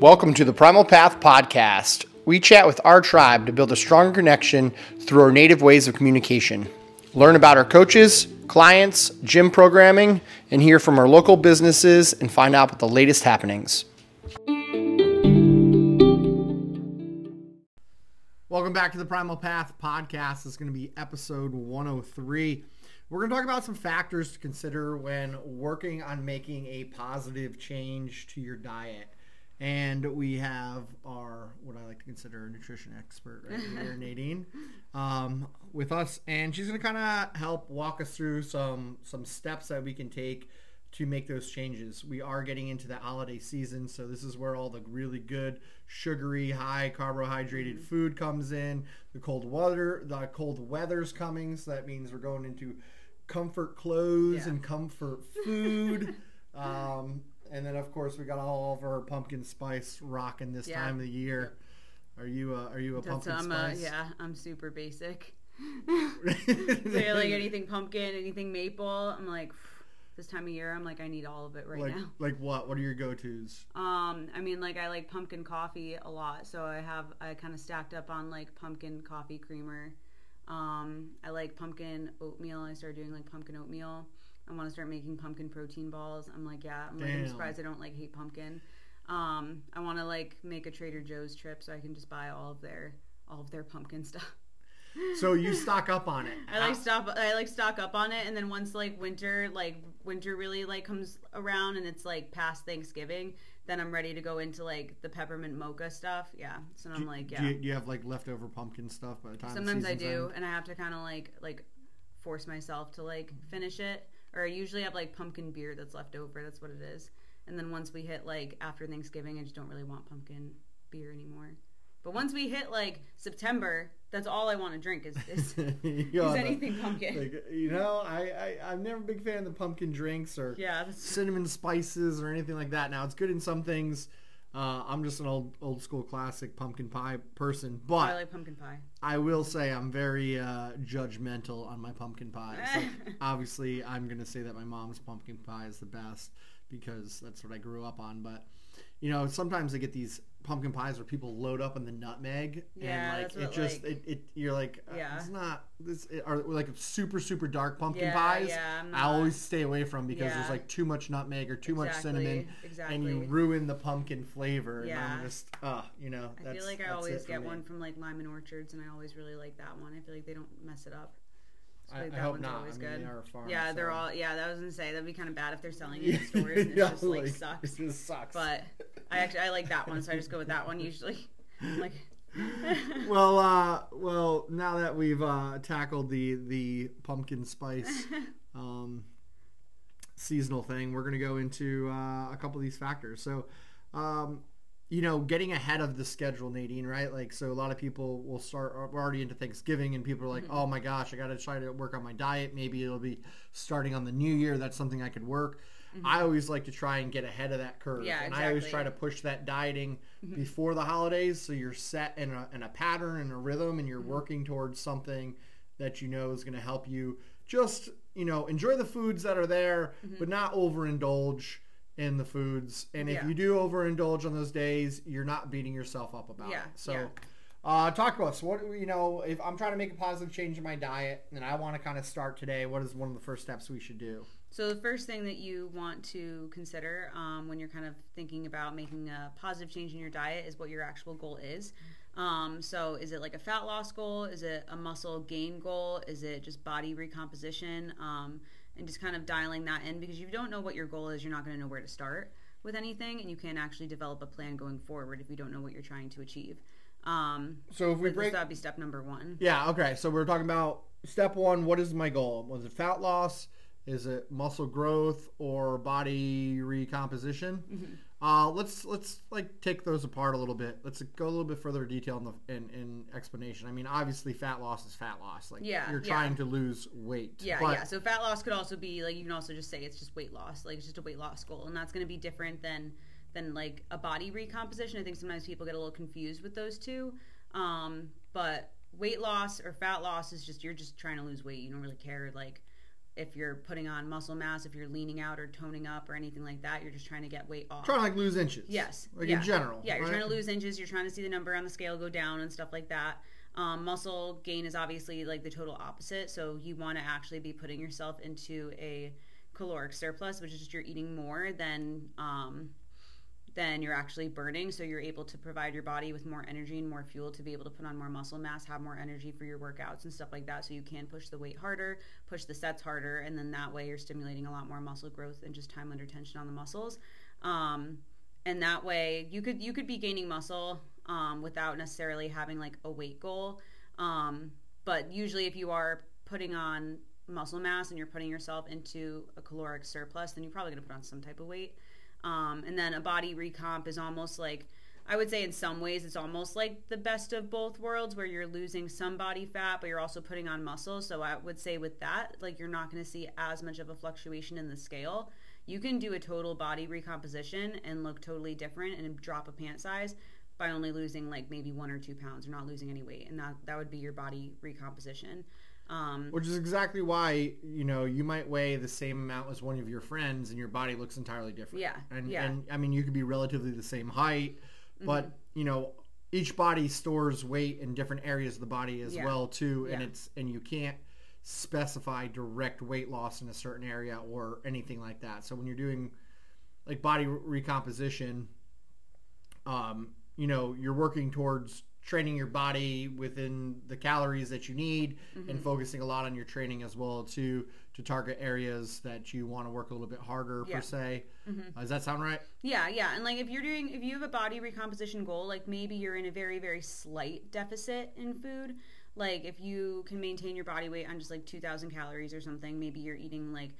Welcome to the Primal Path Podcast. We chat with our tribe to build a stronger connection through our native ways of communication. Learn about our coaches, clients, gym programming, and hear from our local businesses and find out what the latest happenings. Welcome back to the Primal Path Podcast. It's going to be episode 103. We're going to talk about some factors to consider when working on making a positive change to your diet. And we have our, what I like to consider a nutrition expert right here, Nadine, um, with us. And she's going to kind of help walk us through some, some steps that we can take to make those changes. We are getting into the holiday season, so this is where all the really good, sugary, high carbohydrated food comes in. The cold weather, the cold weather's coming, so that means we're going into comfort clothes Yeah. and comfort food. um, and then of course we got all of our pumpkin spice rocking this Yeah. time of the year. Are you a, are you a That's pumpkin I'm uh, spice? yeah, I'm super basic. So, like anything pumpkin, anything maple. I'm like this time of year. I'm like I need all of it right like now. like what? What are your go tos? Um, I mean, like I like pumpkin coffee a lot, so I have I kind of stacked up on like pumpkin coffee creamer. Um, I like pumpkin oatmeal. I started doing like pumpkin oatmeal. I want to start making pumpkin protein balls. I'm like, yeah, I'm like, I'm surprised I don't like hate pumpkin. Um, I want to like make a Trader Joe's trip so I can just buy all of their all of their pumpkin stuff. So you stock up on it. I like stop. I like stock up on it, and then once like winter, like winter really like comes around, and it's like past Thanksgiving, then I'm ready to go into like the peppermint mocha stuff. Yeah, so I'm like, yeah. Do you, do you have like leftover pumpkin stuff by the time? the Sometimes I do, end? and I have to kind of like like force myself to like finish it. Or I usually have like pumpkin beer that's left over. That's what it is. And then once we hit like after Thanksgiving, I just don't really want pumpkin beer anymore. But once we hit like September, that's all I want to drink is is, is anything pumpkin. Like, you know, I, I I'm never a big fan of the pumpkin drinks or yeah, cinnamon spices or anything like that. Now it's good in some things. Uh, I'm just an old old school classic pumpkin pie person, but I like pumpkin pie. I will say I'm very uh, judgmental on my pumpkin pies. Like, obviously, I'm gonna say that my mom's pumpkin pie is the best because that's what I grew up on. But you know, sometimes I get these pumpkin pies where people load up on the nutmeg Yeah, and like it just like- it, it you're like uh, Yeah. it's not this it, or like super super dark pumpkin Yeah, pies. yeah, I always stay away from because there's like too much nutmeg or too much cinnamon Exactly. and you ruin the pumpkin flavor. And Yeah. I'm just uh you know I feel like I always get me. one from like Lyman Orchards, and I always really like that one. I feel like they don't mess it up. So I, I hope not. I mean, good. they are farm, yeah, they're all. Yeah, that was gonna say that'd be kind of bad if they're selling it in stores and it Yeah, just like, like, sucks. It just sucks. But I actually I like that one, so I just go with that one usually. like, well, uh, well, now that we've uh, tackled the the pumpkin spice um, seasonal thing, we're gonna go into uh, a couple of these factors. So, um, you know, getting ahead of the schedule, Nadine, right? Like, so a lot of people will start. We're already into Thanksgiving, and people are like, Mm-hmm. "Oh my gosh, I got to try to work on my diet. Maybe it'll be starting on the new year. That's something I could work." I always like to try and get ahead of that curve, Mm-hmm. Yeah, and I always try to push that dieting before the holidays, so you're set in a, in a pattern and a rhythm, and you're Mm-hmm. working towards something that you know is going to help you. Just you know, enjoy the foods that are there, but not overindulge in the foods. And if. Yeah. you do overindulge on those days, you're not beating yourself up about Yeah, it. So. yeah. Uh, talk to us. What you know, if I'm trying to make a positive change in my diet and I want to kind of start today, what is one of the first steps we should do? So the first thing that you want to consider um, when you're kind of thinking about making a positive change in your diet is what your actual goal is. Um, so is it like a fat loss goal? Is it a muscle gain goal? Is it just body recomposition? Um, and just kind of dialing that in because you don't know what your goal is, you're not going to know where to start with anything, and you can't actually develop a plan going forward if you don't know what you're trying to achieve. Um, So if we break, that'd be step number one. Yeah, okay. So we're talking about step one. What is my goal? Was it fat loss? Is it muscle growth or body recomposition? Mm-hmm. Uh, let's let's like take those apart a little bit. Let's go a little bit further detail in the in, in explanation. I mean, obviously, fat loss is fat loss. Like Yeah, you're yeah. trying to lose weight. Yeah, but, yeah. So fat loss could also be like you can also just say it's just weight loss, like it's just a weight loss goal, and that's going to be different than than like a body recomposition. I think sometimes people get a little confused with those two. Um, but weight loss or fat loss is just you're just trying to lose weight. You don't really care like if you're putting on muscle mass, if you're leaning out or toning up or anything like that, you're just trying to get weight off. Trying to like lose inches. Yes. Like yeah. in general. Yeah, you're right? trying to lose inches. You're trying to see the number on the scale go down and stuff like that. Um, muscle gain is obviously like the total opposite. So you want to actually be putting yourself into a caloric surplus, which is just you're eating more than um, than you're actually burning. So you're able to provide your body with more energy and more fuel to be able to put on more muscle mass, have more energy for your workouts and stuff like that. So you can push the weight harder, push the sets harder, and then that way you're stimulating a lot more muscle growth and just time under tension on the muscles. Um, and that way you could you could be gaining muscle um, without necessarily having like a weight goal. Um, but usually, if you are putting on muscle mass and you're putting yourself into a caloric surplus, then you're probably going to put on some type of weight. Um, and then a body recomp is almost like, I would say in some ways, it's almost like the best of both worlds where you're losing some body fat, but you're also putting on muscle. So I would say with that, like you're not going to see as much of a fluctuation in the scale. You can do a total body recomposition and look totally different and drop a pant size by only losing like maybe one or two pounds or not losing any weight. And that, that would be your body recomposition. Um, Which is exactly why you know you might weigh the same amount as one of your friends, and your body looks entirely different. Yeah, and yeah. and I mean you could be relatively the same height, but Mm-hmm. you know each body stores weight in different areas of the body as Yeah. well too, and Yeah. it's and you can't specify direct weight loss in a certain area or anything like that. So when you're doing like body re- recomposition, um, you know you're working towards training your body within the calories that you need Mm-hmm. and focusing a lot on your training as well to to target areas that you want to work a little bit harder Yeah. per se Uh, does that sound right Yeah, yeah. And like if you're doing if you have a body recomposition goal, like maybe you're in a very very slight deficit in food. Like if you can maintain your body weight on just like 2000 calories or something, maybe you're eating like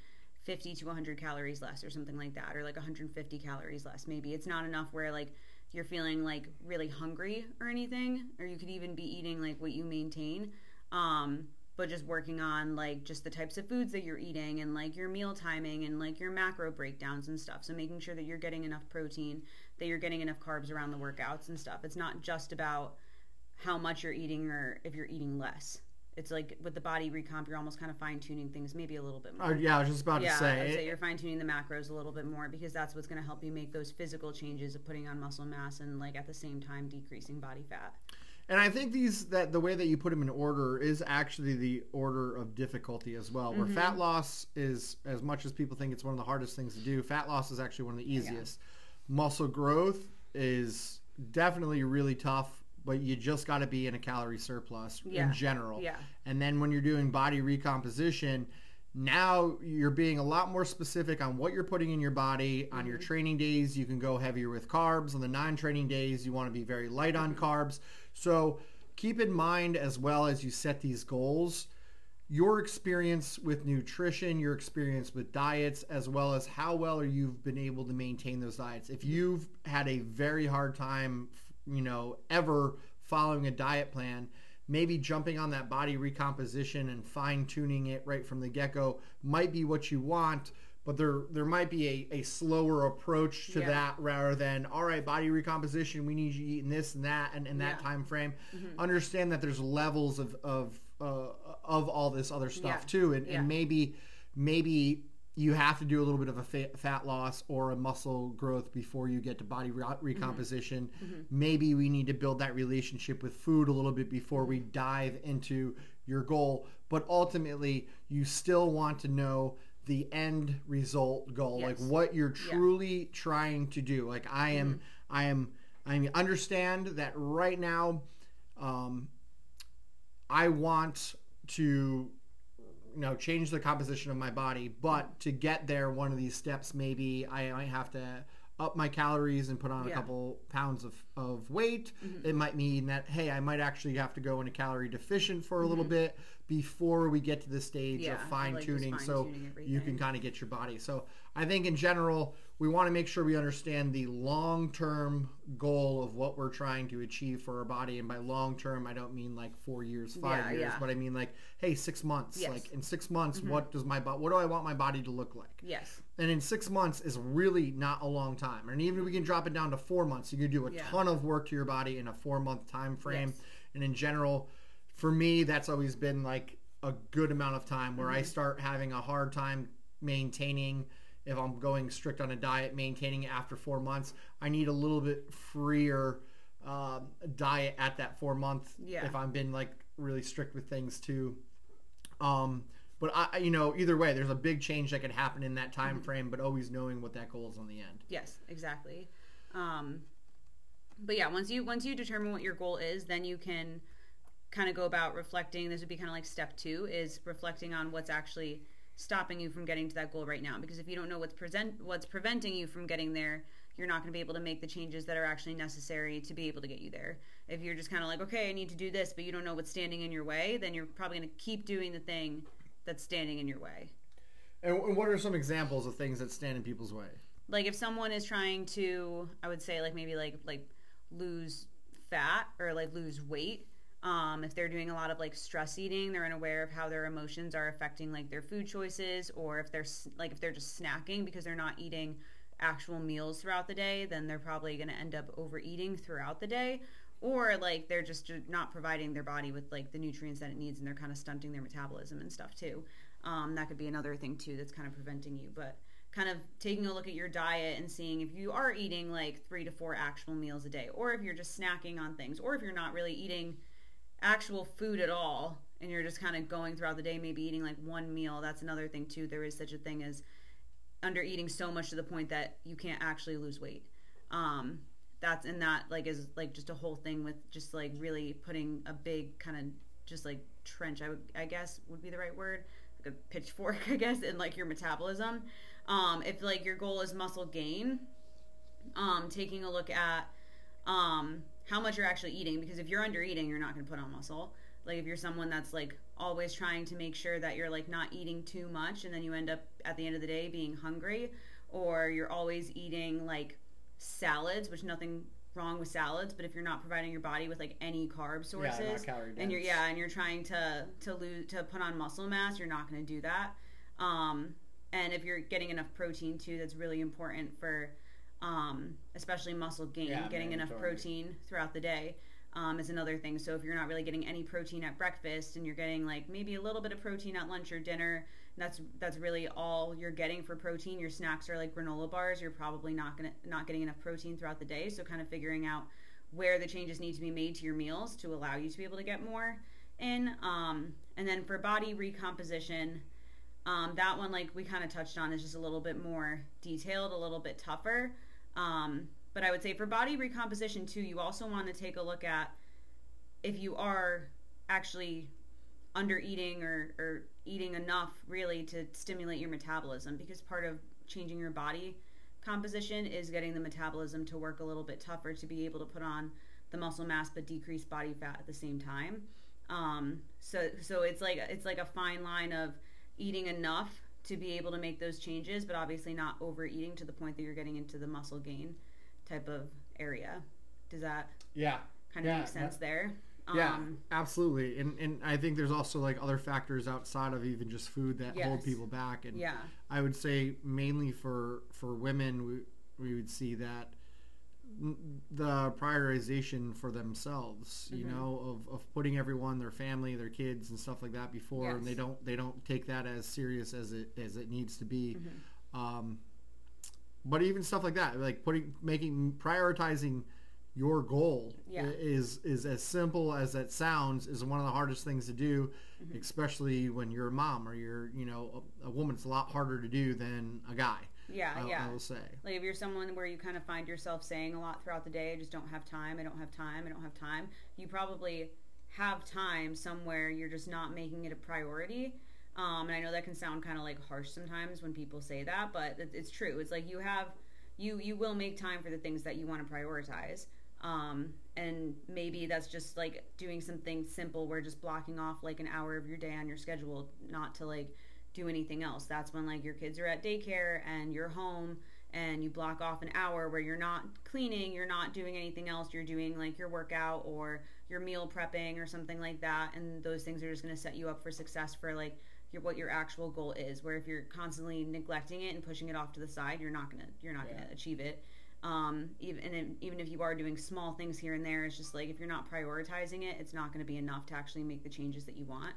50 to 100 calories less or something like that or like 150 calories less. Maybe it's not enough where like you're feeling like really hungry or anything or you could even be eating like what you maintain. Um but just working on like just the types of foods that you're eating and like your meal timing and like your macro breakdowns and stuff. So making sure that you're getting enough protein, that you're getting enough carbs around the workouts and stuff. It's not just about how much you're eating or if you're eating less. It's like with the body recomp, you're almost kind of fine tuning things maybe a little bit more. oh, yeah i was just about yeah, to say, I'd say you're fine tuning the macros a little bit more because that's what's going to help you make those physical changes of putting on muscle mass and like at the same time decreasing body fat. And I think these that the way that you put them in order is actually the order of difficulty as well. Where fat mm-hmm. loss is as much as people think it's one of the hardest things to do, fat loss is actually one of the easiest. Muscle growth is definitely really tough, but you just got to be in a calorie surplus Yeah. in general. Yeah. And then when you're doing body recomposition, now you're being a lot more specific on what you're putting in your body. On Mm-hmm. your training days, you can go heavier with carbs. On the non-training days, you want to be very light on Mm-hmm. carbs. So keep in mind as well as you set these goals, your experience with nutrition, your experience with diets, as well as how well you've been able to maintain those diets. If you've had a very hard time, you know, ever following a diet plan, maybe jumping on that body recomposition and fine tuning it right from the get go might be what you want. But there, there might be a, a slower approach to Yeah. that rather than all right, body recomposition. We need you eating this and that, and in that Yeah. Mm-hmm. time frame. Understand that there's levels of of uh, of all this other stuff Yeah. too, and, and maybe maybe you have to do a little bit of a fat, fat loss or a muscle growth before you get to body re- mm-hmm. recomposition. Mm-hmm. Maybe we need to build that relationship with food a little bit before we mm-hmm. dive into your goal. But ultimately, you still want to know the end result goal, like what you're Yeah. truly trying to do. Like I am, I am, I understand that right now. Um, I want to you know change the composition of my body but to get there one of these steps maybe i might have to up my calories and put on a couple pounds of, of weight. Mm-hmm. It might mean that hey i might actually have to go into calorie deficient for a little mm-hmm. bit before we get to the stage Yeah, of fine like, tuning so fine-tuning you can kind of get your body so i think in general we want to make sure we understand the long-term goal of what we're trying to achieve for our body and by long term i don't mean like four years five Yeah, years yeah. but i mean like hey six months Yes. like in six months mm-hmm. what does my body what do i want my body to look like Yes. and in six months is really not a long time and even if we can drop it down to four months you can do a ton of work to your body in a four month time frame Yes. and in general for me that's always been like a good amount of time where I Mhm. start having a hard time maintaining if I'm going strict on a diet, maintaining it after four months. I need a little bit freer um, diet at that four month Yeah. if I've been like really strict with things too. Um, but I, I- you know, either way, there's a big change that could happen in that time Mhm. frame. But always knowing what that goal is on the end. Yes, exactly. Um, but yeah, once you once you determine what your goal is, then you can kind of go about reflecting. This would be kind of like step two is reflecting on what's actually stopping you from getting to that goal right now. Because if you don't know what's present what's preventing you from getting there, you're not going to be able to make the changes that are actually necessary to be able to get you there. If you're just kind of like, okay, I need to do this, but you don't know what's standing in your way, then you're probably going to keep doing the thing that's standing in your way. And, what are some examples of things that stand in people's way? like if someone is trying to i would say like maybe like like lose fat or like lose weight um, if they're doing a lot of like stress eating they're unaware of how their emotions are affecting like their food choices or if they're like if they're just snacking because they're not eating actual meals throughout the day then they're probably going to end up overeating throughout the day. Or like they're just not providing their body with like the nutrients that it needs and they're kind of stunting their metabolism and stuff too. Um, that could be another thing too that's kind of preventing you. But kind of taking a look at your diet and seeing if you are eating like three to four actual meals a day, or if you're just snacking on things, or if you're not really eating actual food at all and you're just kind of going throughout the day, maybe eating like one meal. That's another thing too. There is such a thing as under eating so much to the point that you can't actually lose weight. Um, that's and that like is like just a whole thing with just like really putting a big kind of just like trench. I would I guess would be the right word, like a pitchfork I guess in like your metabolism. Um, if like your goal is muscle gain, um, taking a look at um, how much you're actually eating because if you're under eating, you're not going to put on muscle. Like if you're someone that's like always trying to make sure that you're like not eating too much and then you end up at the end of the day being hungry, or you're always eating like salads, which nothing wrong with salads, but if you're not providing your body with like any carb sources, Yeah, not calorie and you're yeah, and you're trying to to lose to put on muscle mass, you're not going to do that. Um, and if you're getting enough protein too, that's really important for um, especially muscle gain. Yeah, getting enough protein throughout the day um, is another thing. So if you're not really getting any protein at breakfast and you're getting like maybe a little bit of protein at lunch or dinner, that's that's really all you're getting for protein. Your snacks are like granola bars. You're probably not gonna not getting enough protein throughout the day. So kind of figuring out where the changes need to be made to your meals to allow you to be able to get more in. Um, and then for body recomposition, um, that one, like we kind of touched on, is just a little bit more detailed, a little bit tougher. Um, but I would say for body recomposition too, you also want to take a look at if you are actually under eating or, or eating enough really to stimulate your metabolism because part of changing your body composition is getting the metabolism to work a little bit tougher to be able to put on the muscle mass but decrease body fat at the same time. Um, so so it's like it's like a fine line of eating enough to be able to make those changes but obviously not overeating to the point that you're getting into the muscle gain type of area. Does that Yeah, kind of Yeah, make sense there? Yeah, um, absolutely. And and I think there's also like other factors outside of even just food that hold people back. And yeah. I would say mainly for for women, we we would see that the prioritization for themselves, you Mhm. know, of, of putting everyone, their family, their kids, and stuff like that before, and they don't they don't take that as serious as it as it needs to be. Mhm. Um, but even stuff like that, like putting making prioritizing your goal Yeah. is is as simple as that sounds is one of the hardest things to do Mhm. especially when you're a mom or you're you know a, a woman it's a lot harder to do than a guy yeah I, yeah I will say Like if you're someone where you kind of find yourself saying a lot throughout the day, I just don't have time, I don't have time, I don't have time, you probably have time somewhere you're just not making it a priority. Um, and I know that can sound kind of like harsh sometimes when people say that, but it's true. It's like you have, you you will make time for the things that you want to prioritize. Um, and maybe that's just like doing something simple where just blocking off like an hour of your day on your schedule, not to like do anything else. That's when like your kids are at daycare and you're home and you block off an hour where you're not cleaning, you're not doing anything else, you're doing like your workout or your meal prepping or something like that and those things are just going to set you up for success for like your what your actual goal is. Where if you're constantly neglecting it and pushing it off to the side, you're not going to you're not Yeah. going to achieve it. Um, even and even if you are doing small things here and there, it's just like if you're not prioritizing it, it's not going to be enough to actually make the changes that you want.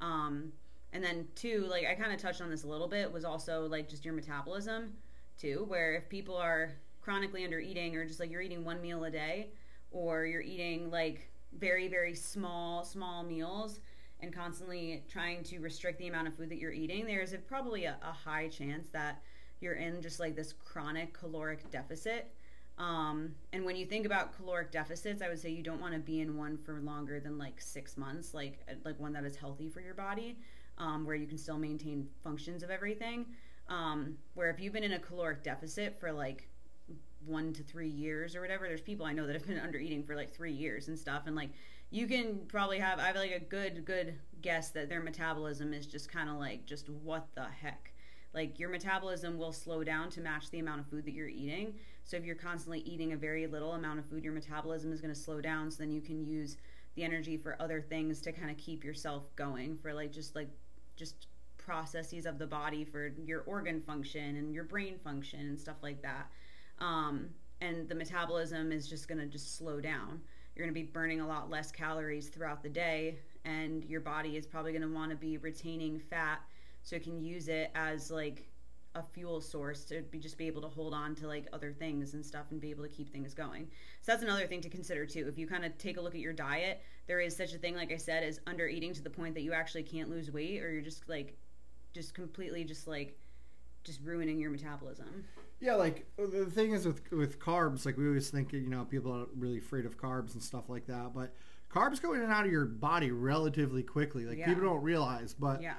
Um, and then two, like I kind of touched on this a little bit, was also like just your metabolism too, where if people are chronically under eating or just like you're eating one meal a day or you're eating like very very small small meals and constantly trying to restrict the amount of food that you're eating there's a, probably a, a high chance that you're in just like this chronic caloric deficit. Um, and when you think about caloric deficits, I would say you don't want to be in one for longer than like six months, like like one that is healthy for your body, um, where you can still maintain functions of everything. Um, where if you've been in a caloric deficit for like one to three years or whatever. There's people I know that have been under eating for like three years and stuff, and like you can probably have I have like a good good guess that their metabolism is just kind of like just what the heck. Like your metabolism will slow down to match the amount of food that you're eating. So if you're constantly eating a very little amount of food, your metabolism is going to slow down. So then you can use the energy for other things to kind of keep yourself going for like just like just processes of the body for your organ function and your brain function and stuff like that um, and the metabolism is just going to just slow down. You're going to be burning a lot less calories throughout the day, and your body is probably going to want to be retaining fat so it can use it as like a fuel source to be just be able to hold on to like other things and stuff and be able to keep things going. So that's another thing to consider too. If you kind of take a look at your diet, there is such a thing like I said as under eating to the point that you actually can't lose weight or you're just like just completely just like just ruining your metabolism. Yeah, like uh, the thing is with with carbs, like we always think, you know, people are really afraid of carbs and stuff like that, but carbs go in and out of your body relatively quickly. Like yeah. people don't realize, but yeah.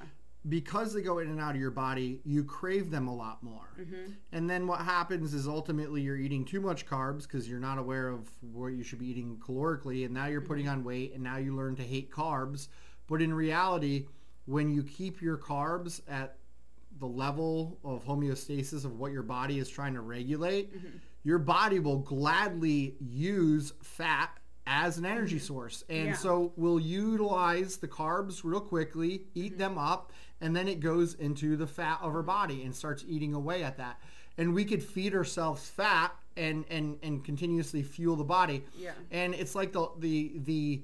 Because they go in and out of your body, you crave them a lot more. Mm-hmm. And then what happens is ultimately you're eating too much carbs because you're not aware of what you should be eating calorically, and now you're putting mm-hmm. on weight, and now you learn to hate carbs. But in reality, when you keep your carbs at the level of homeostasis of what your body is trying to regulate, mm-hmm. your body will gladly use fat as an energy mm-hmm. source. And yeah. so we'll utilize the carbs real quickly, eat mm-hmm. them up, and then it goes into the fat of our body and starts eating away at that. And we could feed ourselves fat and and and continuously fuel the body. Yeah. And it's like the the the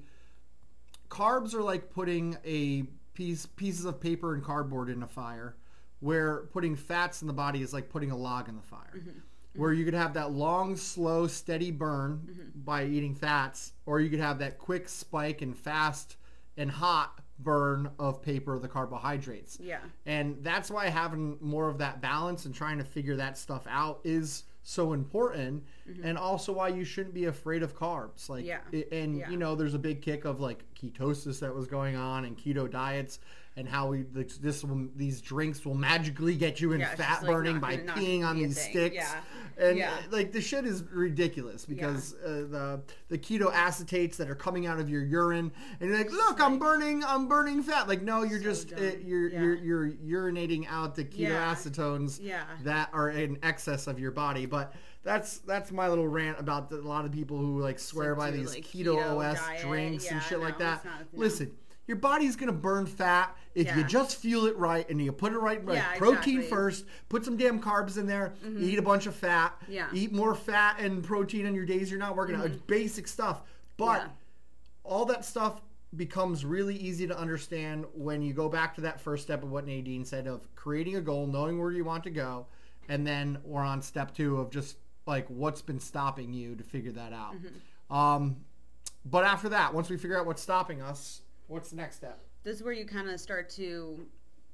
carbs are like putting a piece pieces of paper and cardboard in a fire where putting fats in the body is like putting a log in the fire. Mm-hmm. mm-hmm. Where you could have that long, slow, steady burn mm-hmm. by eating fats, or you could have that quick spike and fast and hot burn of paper, the carbohydrates. Yeah. And that's why having more of that balance and trying to figure that stuff out is so important mm-hmm. and also why you shouldn't be afraid of carbs like yeah. and yeah. you know there's a big kick of like ketosis that was going on and keto diets and how we this will, these drinks will magically get you in yeah, fat like burning by peeing on these sticks. Yeah. And yeah. like the shit is ridiculous because yeah. uh, the the keto acetates that are coming out of your urine and you're like, look, I'm burning, I'm burning fat. Like, no, you're so just uh, you're, you're you're urinating out the ketoacetones that are in excess of your body. But that's that's my little rant about the, a lot of people who like swear so by these like keto, keto, OS diet. drinks and shit no, like that. Not, no. Listen your body's going to burn fat if yeah. you just fuel it right and you put it right. right. Yeah, protein exactly. first, put some damn carbs in there, mm-hmm. eat a bunch of fat, yeah. eat more fat and protein on your days you're not working mm-hmm. out. It's basic stuff. But yeah. all that stuff becomes really easy to understand when you go back to that first step of what Nadine said of creating a goal, knowing where you want to go, and then we're on step two of just like what's been stopping you to figure that out. Mm-hmm. Um, but after that, once we figure out what's stopping us, What's the next step? This is where you kind of start to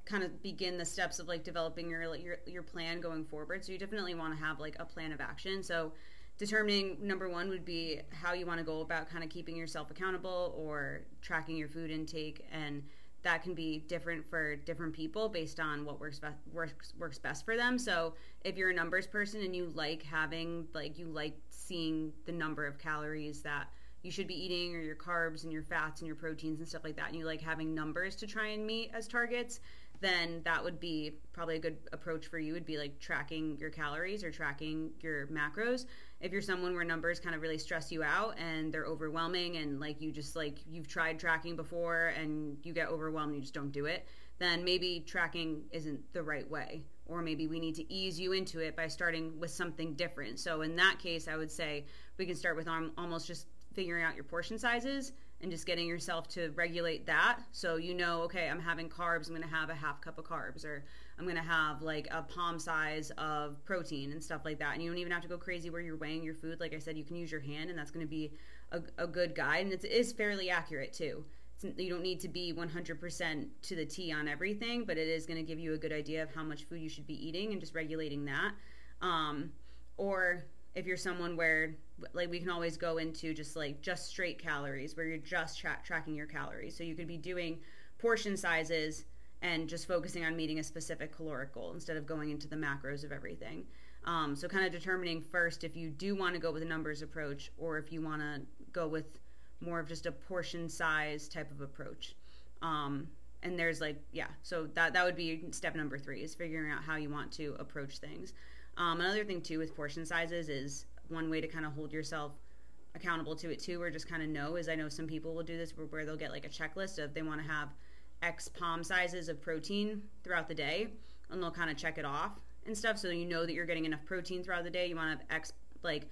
kind of begin the steps of like developing your your your plan going forward. So you definitely want to have like a plan of action. So determining number one would be how you want to go about kind of keeping yourself accountable or tracking your food intake and that can be different for different people based on what works best works works best for them. So if you're a numbers person and you like having like you like seeing the number of calories that you should be eating or your carbs and your fats and your proteins and stuff like that and you like having numbers to try and meet as targets then that would be probably a good approach for you. Would be like tracking your calories or tracking your macros. If you're someone where numbers kind of really stress you out and they're overwhelming and like you just like you've tried tracking before and you get overwhelmed you just don't do it then maybe tracking isn't the right way. Or maybe we need to ease you into it by starting with something different. So in that case i would say we can start with um, almost just figuring out your portion sizes and just getting yourself to regulate that. So you know, okay, I'm having carbs, I'm going to have a half cup of carbs, or I'm going to have like a palm size of protein and stuff like that. And you don't even have to go crazy where you're weighing your food. Like I said, you can use your hand, and that's going to be a, a good guide. And it is fairly accurate too. It's, you don't need to be 100% to the T on everything, but it is going to give you a good idea of how much food you should be eating and just regulating that. Um, or if you're someone where like we can always go into just like just straight calories where you're just tra- tracking your calories. So you could be doing portion sizes and just focusing on meeting a specific caloric goal instead of going into the macros of everything. Um, so kind of determining first if you do want to go with a numbers approach or if you want to go with more of just a portion size type of approach. Um, and there's like yeah so that that would be step number three is figuring out how you want to approach things um, another thing too with portion sizes is one way to kind of hold yourself accountable to it too, or just kind of know is I know some people will do this where, where they'll get like a checklist of they want to have X palm sizes of protein throughout the day, and they'll kind of check it off and stuff. So you know that you're getting enough protein throughout the day. You want to have X like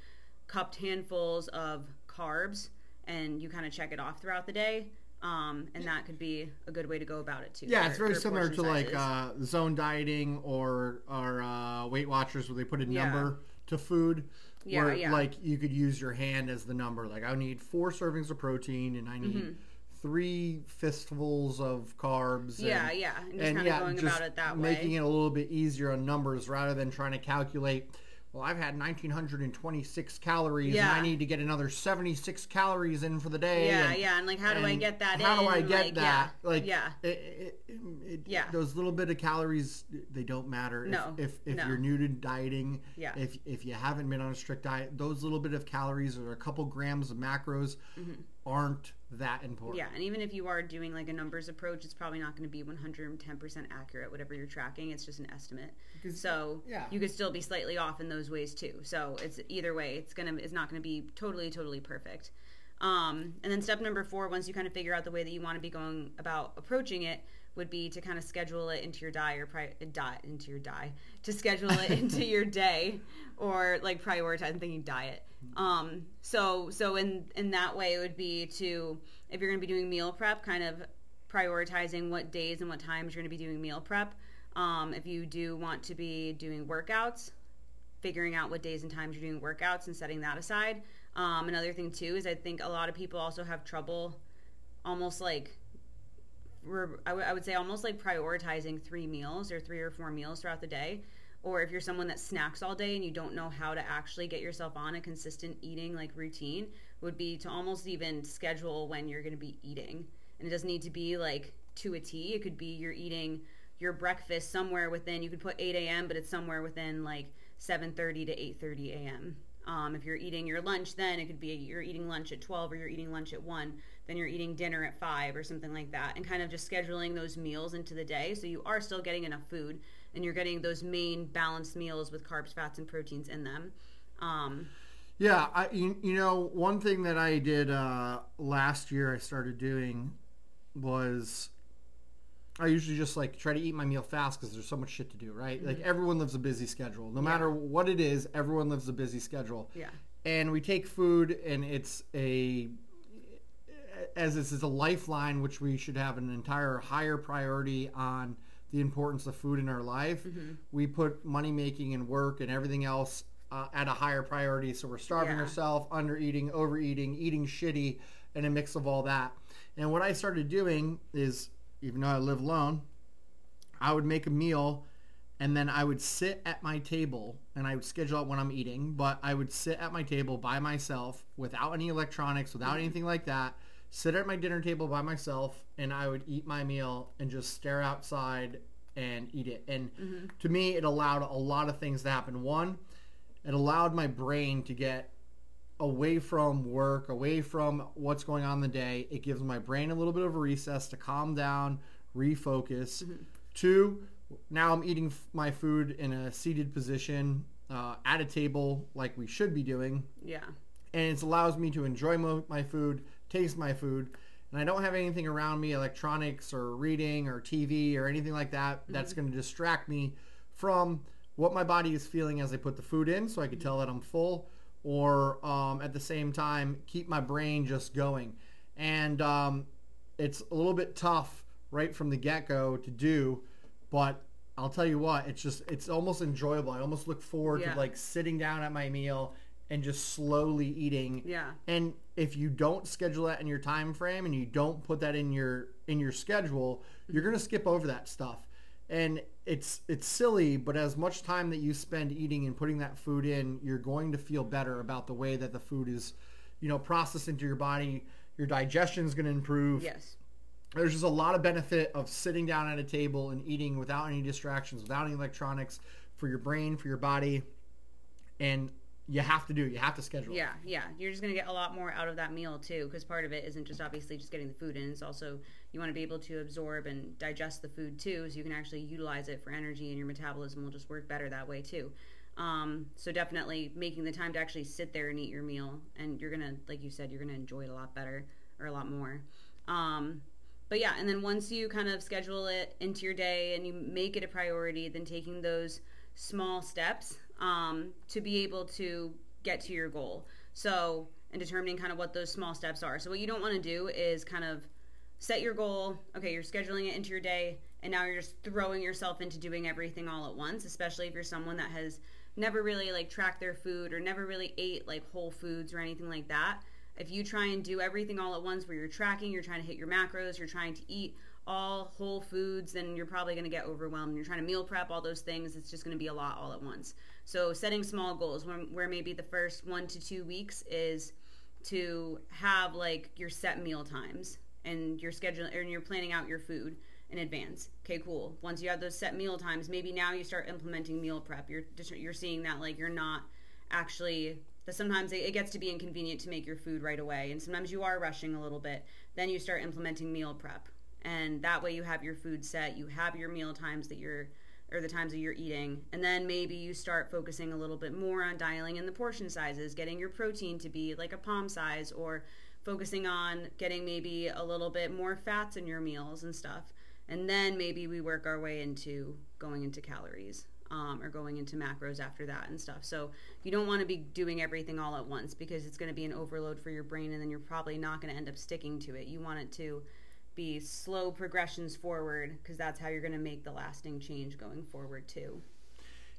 cupped handfuls of carbs, and you kind of check it off throughout the day. Um, and that could be a good way to go about it too. Yeah, for, it's very similar to sizes. like uh, zone dieting or or uh, Weight Watchers, where they put a number yeah. to food. Yeah, where, yeah. Like you could use your hand as the number. Like I need four servings of protein, and I need. Mm-hmm. Three fistfuls of carbs. Yeah, and, yeah, and just and, kind of yeah, going about it that way, making it a little bit easier on numbers rather than trying to calculate well, I've had 1,926 calories yeah. and I need to get another 76 calories in for the day. Yeah, and, yeah. And like, how do I get that in? how in? do I get like, that? Yeah. Like, yeah. It, it, it, yeah. Those little bit of calories, they don't matter. No. If, if, if no. you're new to dieting, yeah. if, if you haven't been on a strict diet, those little bit of calories or a couple grams of macros mm-hmm. aren't that important. Yeah, and even if you are doing like a numbers approach, it's probably not going to be 110% accurate, whatever you're tracking. It's just an estimate. Because, so yeah. you could still be slightly off in those ways too. So it's either way, it's gonna it's not going to be totally totally perfect. Um, and then step number four, once you kind of figure out the way that you want to be going about approaching it, would be to kind of schedule it into your die or pri- die into your die to schedule it into your day or like prioritize. I'm thinking diet. Um, so so in in that way, it would be to if you're going to be doing meal prep, kind of prioritizing what days and what times you're going to be doing meal prep. Um, if you do want to be doing workouts, figuring out what days and times you're doing workouts and setting that aside. Um, another thing too is I think a lot of people also have trouble, almost like I, I would say almost like prioritizing three meals or three or four meals throughout the day or if you're someone that snacks all day and you don't know how to actually get yourself on a consistent eating like routine would be to almost even schedule when you're going to be eating. And it doesn't need to be like to a t. It could be you're eating your breakfast somewhere within you could put 8 a.m but it's somewhere within like 7.30 to 8.30 a.m um, if you're eating your lunch then it could be you're eating lunch at 12 or you're eating lunch at 1 then you're eating dinner at 5 or something like that and kind of just scheduling those meals into the day so you are still getting enough food and you're getting those main balanced meals with carbs, fats, and proteins in them. Um, yeah, I you, you know one thing that I did uh, last year I started doing was I usually just like try to eat my meal fast because there's so much shit to do, right? Mm-hmm. Like everyone lives a busy schedule. No yeah. matter what it is, everyone lives a busy schedule. Yeah. And we take food and it's a as this is a lifeline which we should have an entire higher priority on the importance of food in our life. Mm-hmm. We put money making and work and everything else uh, at a higher priority. So we're starving yeah. ourselves, under eating, overeating, eating shitty, and a mix of all that. And what I started doing is, even though I live alone, I would make a meal and then I would sit at my table and I would schedule out when I'm eating, but I would sit at my table by myself without any electronics, without mm-hmm. anything like that sit at my dinner table by myself and I would eat my meal and just stare outside and eat it. And mm-hmm. to me, it allowed a lot of things to happen. One, it allowed my brain to get away from work, away from what's going on in the day. It gives my brain a little bit of a recess to calm down, refocus. Mm-hmm. Two, now I'm eating my food in a seated position uh, at a table like we should be doing. Yeah. And it allows me to enjoy my food, taste my food and I don't have anything around me, electronics or reading or TV or anything like that, mm-hmm. that's going to distract me from what my body is feeling as I put the food in so I can tell that I'm full or um, at the same time keep my brain just going. and um, it's a little bit tough right from the get go to do, but I'll tell you what, it's just it's almost enjoyable. I almost look forward Yeah. to like sitting down at my meal and just slowly eating. Yeah. And if you don't schedule that in your time frame and you don't put that in your in your schedule, you're going to skip over that stuff. And it's it's silly, but as much time that you spend eating and putting that food in, you're going to feel better about the way that the food is, you know, processed into your body. Your digestion is going to improve Yes. there's just a lot of benefit of sitting down at a table and eating without any distractions, without any electronics for your brain, for your body. And you have to do it. You have to schedule. Yeah, yeah. You're just gonna get a lot more out of that meal too, because part of it isn't just obviously just getting the food in. It's also you want to be able to absorb and digest the food too, so you can actually utilize it for energy, and your metabolism will just work better that way too. Um, so definitely making the time to actually sit there and eat your meal, and you're gonna, like you said, you're gonna enjoy it a lot better or a lot more. Um, but yeah, and then once you kind of schedule it into your day and you make it a priority, then taking those small steps um, to be able to get to your goal. So, and determining kind of what those small steps are. So, what you don't want to do is kind of set your goal. Okay, you're scheduling it into your day, and now you're just throwing yourself into doing everything all at once, especially if you're someone that has never really like tracked their food or never really ate like whole foods or anything like that. If you try and do everything all at once where you're tracking, you're trying to hit your macros, you're trying to eat all whole foods, then you're probably going to get overwhelmed. You're trying to meal prep all those things. It's just going to be a lot all at once. So setting small goals, where, where maybe the first one to two weeks is to have like your set meal times and your schedule, and you're planning out your food in advance. Okay, cool. Once you have those set meal times, maybe now you start implementing meal prep. You're you're seeing that like you're not actually that sometimes it gets to be inconvenient to make your food right away and sometimes you are rushing a little bit then you start implementing meal prep and that way you have your food set you have your meal times that you're or the times that you're eating and then maybe you start focusing a little bit more on dialing in the portion sizes getting your protein to be like a palm size or focusing on getting maybe a little bit more fats in your meals and stuff and then maybe we work our way into going into calories um, or going into macros after that and stuff. So you don't want to be doing everything all at once because it's going to be an overload for your brain, and then you're probably not going to end up sticking to it. You want it to be slow progressions forward because that's how you're going to make the lasting change going forward too.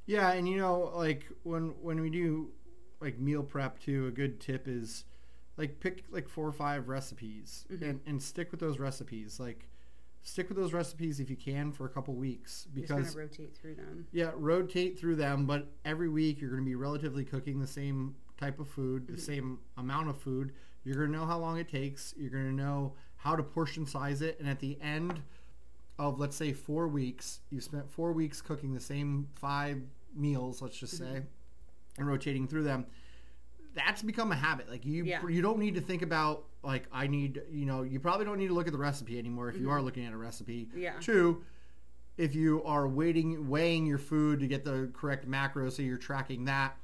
Yeah, and you know, like when when we do like meal prep too, a good tip is like pick like four or five recipes Mm-hmm. and, and stick with those recipes. Like stick with those recipes if you can for a couple weeks because rotate through them. yeah, rotate through them, but every week you're going to be relatively cooking the same type of food, Mm-hmm. the same amount of food. You're going to know how long it takes. You're going to know how to portion size it, and at the end of let's say four weeks, you spent four weeks cooking the same five meals, let's just Mm-hmm. say, and rotating through them. That's become a habit. Like you, Yeah. you don't need to think about like I need. You know, you probably don't need to look at the recipe anymore if you Mm-hmm. are looking at a recipe. Yeah. Two, if you are waiting weighing your food to get the correct macros, so you're tracking that,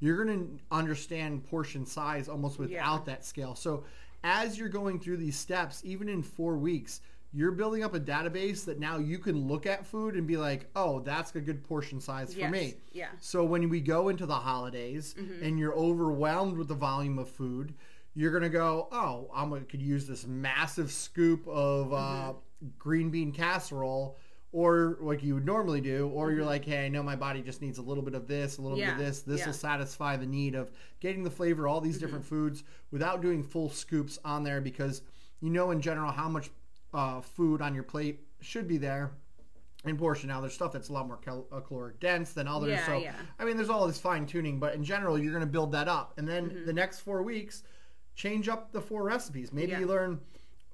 you're going to understand portion size almost without Yeah. that scale. So as you're going through these steps, even in four weeks, you're building up a database that now you can look at food and be like, oh, that's a good portion size for Yes. me. Yeah. So when we go into the holidays Mm-hmm. and you're overwhelmed with the volume of food, you're gonna go, oh, I'm gonna could use this massive scoop of uh, Mm-hmm. green bean casserole, or like you would normally do, or Mm-hmm. you're like, hey, I know my body just needs a little bit of this, a little bit of this. This yeah. will satisfy the need of getting the flavor of all these different Mm-hmm. foods without doing full scoops on there because you know in general how much uh, food on your plate should be there in portion. Now, there's stuff that's a lot more cal- uh, caloric dense than others. Yeah, so, yeah. I mean, there's all this fine tuning, but in general, you're going to build that up. And then Mm-hmm. the next four weeks, change up the four recipes. Maybe Yeah. you learn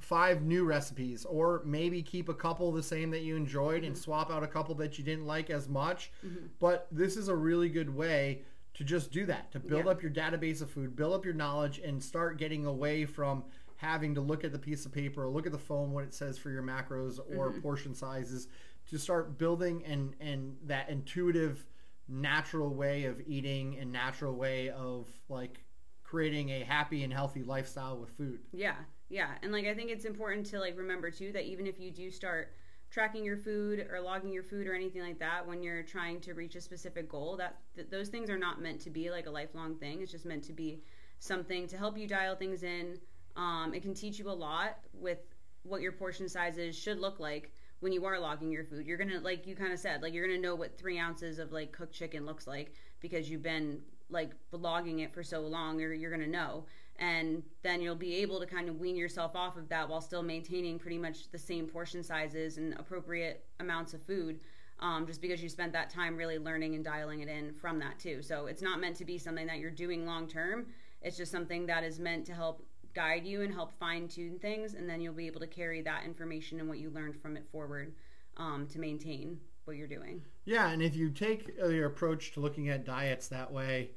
five new recipes, or maybe keep a couple the same that you enjoyed and Mm-hmm. swap out a couple that you didn't like as much. But this is a really good way to just do that, to build Yeah. up your database of food, build up your knowledge, and start getting away from having to look at the piece of paper or look at the phone what it says for your macros or Mm-hmm. portion sizes to start building and and that intuitive natural way of eating and natural way of like creating a happy and healthy lifestyle with food. Yeah, yeah, and like I think it's important to like remember too that even if you do start tracking your food or logging your food or anything like that when you're trying to reach a specific goal, that th- those things are not meant to be like a lifelong thing. It's just meant to be something to help you dial things in Um, it can teach you a lot with what your portion sizes should look like when you are logging your food. You're gonna like you kind of said, like you're gonna know what three ounces of like cooked chicken looks like because you've been like logging it for so long, or you're gonna know. And then you'll be able to kind of wean yourself off of that while still maintaining pretty much the same portion sizes and appropriate amounts of food. Um, just because you spent that time really learning and dialing it in from that too. So it's not meant to be something that you're doing long term. It's just something that is meant to help guide you and help fine tune things, and then you'll be able to carry that information and what you learned from it forward um, to maintain what you're doing. Yeah, and if you take your approach to looking at diets that way,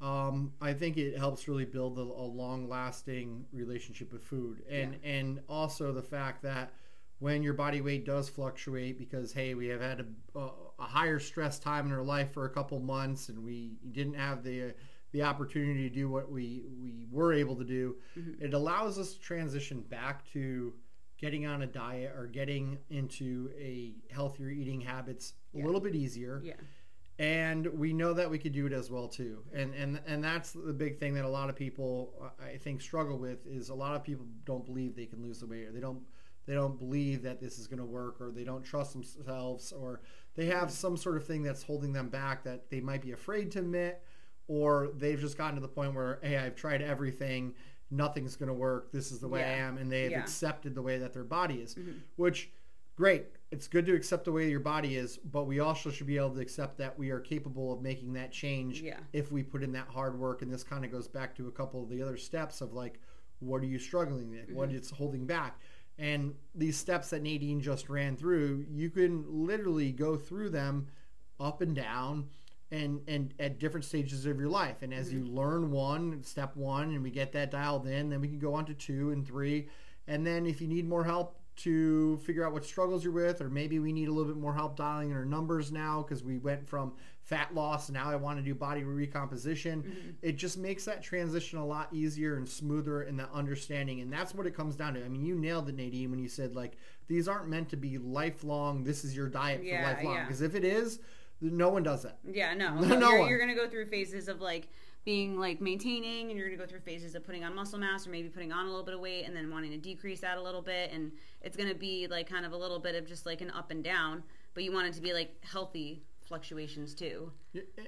um, I think it helps really build a, a long-lasting relationship with food, and yeah. and also the fact that when your body weight does fluctuate because hey we have had a, a, higher stress time in our life for a couple months and we didn't have the the opportunity to do what we we were able to do, mm-hmm. it allows us to transition back to getting on a diet or getting into a healthier eating habits yeah. a little bit easier. Yeah. And we know that we could do it as well too. And and and that's the big thing that a lot of people I think struggle with is a lot of people don't believe they can lose the weight or they don't they don't believe that this is going to work or they don't trust themselves or they have some sort of thing that's holding them back that they might be afraid to admit or they've just gotten to the point where hey i've tried everything nothing's going to work this is the way yeah. i am and they've yeah. accepted the way that their body is mm-hmm. which great it's good to accept the way your body is but we also should be able to accept that we are capable of making that change yeah. if we put in that hard work and this kind of goes back to a couple of the other steps of like what are you struggling with mm-hmm. what is holding back and these steps that nadine just ran through you can literally go through them up and down and and at different stages of your life and as mm-hmm. you learn one step one and we get that dialed in then we can go on to two and three and then if you need more help to figure out what struggles you're with or maybe we need a little bit more help dialing in our numbers now because we went from fat loss now i want to do body recomposition mm-hmm. it just makes that transition a lot easier and smoother in the understanding and that's what it comes down to i mean you nailed it nadine when you said like these aren't meant to be lifelong this is your diet yeah, for lifelong because yeah. if it is no one does that. Yeah, no. no, no you're, you're going to go through phases of like being like maintaining and you're going to go through phases of putting on muscle mass or maybe putting on a little bit of weight and then wanting to decrease that a little bit and it's going to be like kind of a little bit of just like an up and down but you want it to be like healthy fluctuations too.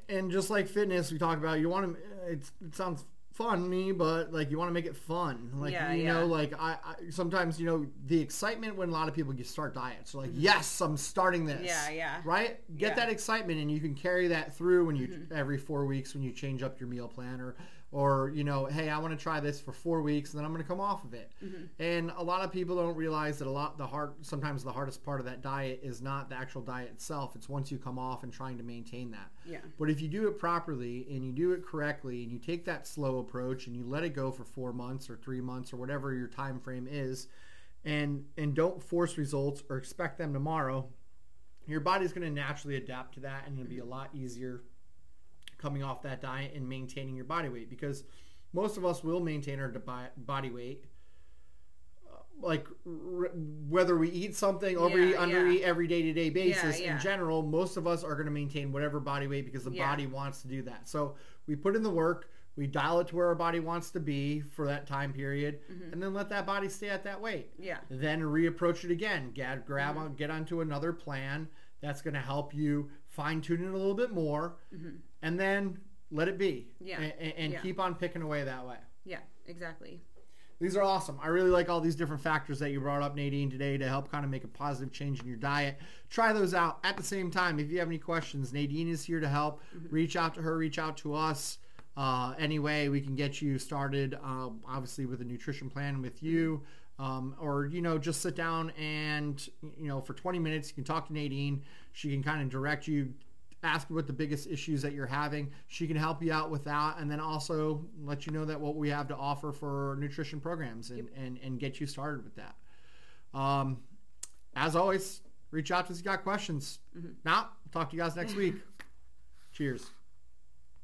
And just like fitness we talk about you want uh, to it sounds fun me, but like you want to make it fun. Like yeah, you yeah. know, like I, I, sometimes you know the excitement when a lot of people get start diets. Like mm-hmm. yes, I'm starting this. Yeah, yeah. Right. Get yeah. that excitement, and you can carry that through when you mm-hmm. every four weeks when you change up your meal plan or or you know hey i want to try this for four weeks and then i'm going to come off of it. Mm-hmm. and a lot of people don't realize that a lot the hard sometimes the hardest part of that diet is not the actual diet itself. It's once you come off and trying to maintain that. Yeah. But if you do it properly and you do it correctly and you take that slow approach and you let it go for four months or three months or whatever your time frame is and and don't force results or expect them tomorrow your body's going to naturally adapt to that and it'll be a lot easier coming off that diet and maintaining your body weight because most of us will maintain our body weight uh, like r- whether we eat something or yeah, undereat yeah. every day to day basis yeah, in general most of us are going to maintain whatever body weight because the body wants to do that so we put in the work we dial it to where our body wants to be for that time period mm-hmm. and then let that body stay at that weight yeah then reapproach it again get grab mm-hmm. on get onto another plan that's going to help you fine tune it a little bit more mm-hmm and then let it be. Yeah. And, and yeah. keep on picking away that way. Yeah, exactly. These are awesome. I really like all these different factors that you brought up, Nadine, today to help kind of make a positive change in your diet. Try those out. At the same time, if you have any questions, Nadine is here to help. Mm-hmm. Reach out to her, reach out to us. Uh, anyway, we can get you started, uh, obviously, with a nutrition plan with you. Um, or you know just sit down and you know for 20 minutes you can talk to nadine she can kind of direct you ask what the biggest issues that you're having. She can help you out with that, and then also let you know that what we have to offer for nutrition programs and, yep. and, and get you started with that. Um, as always, reach out to us if you got questions. Mm-hmm. Now, talk to you guys next week. Cheers.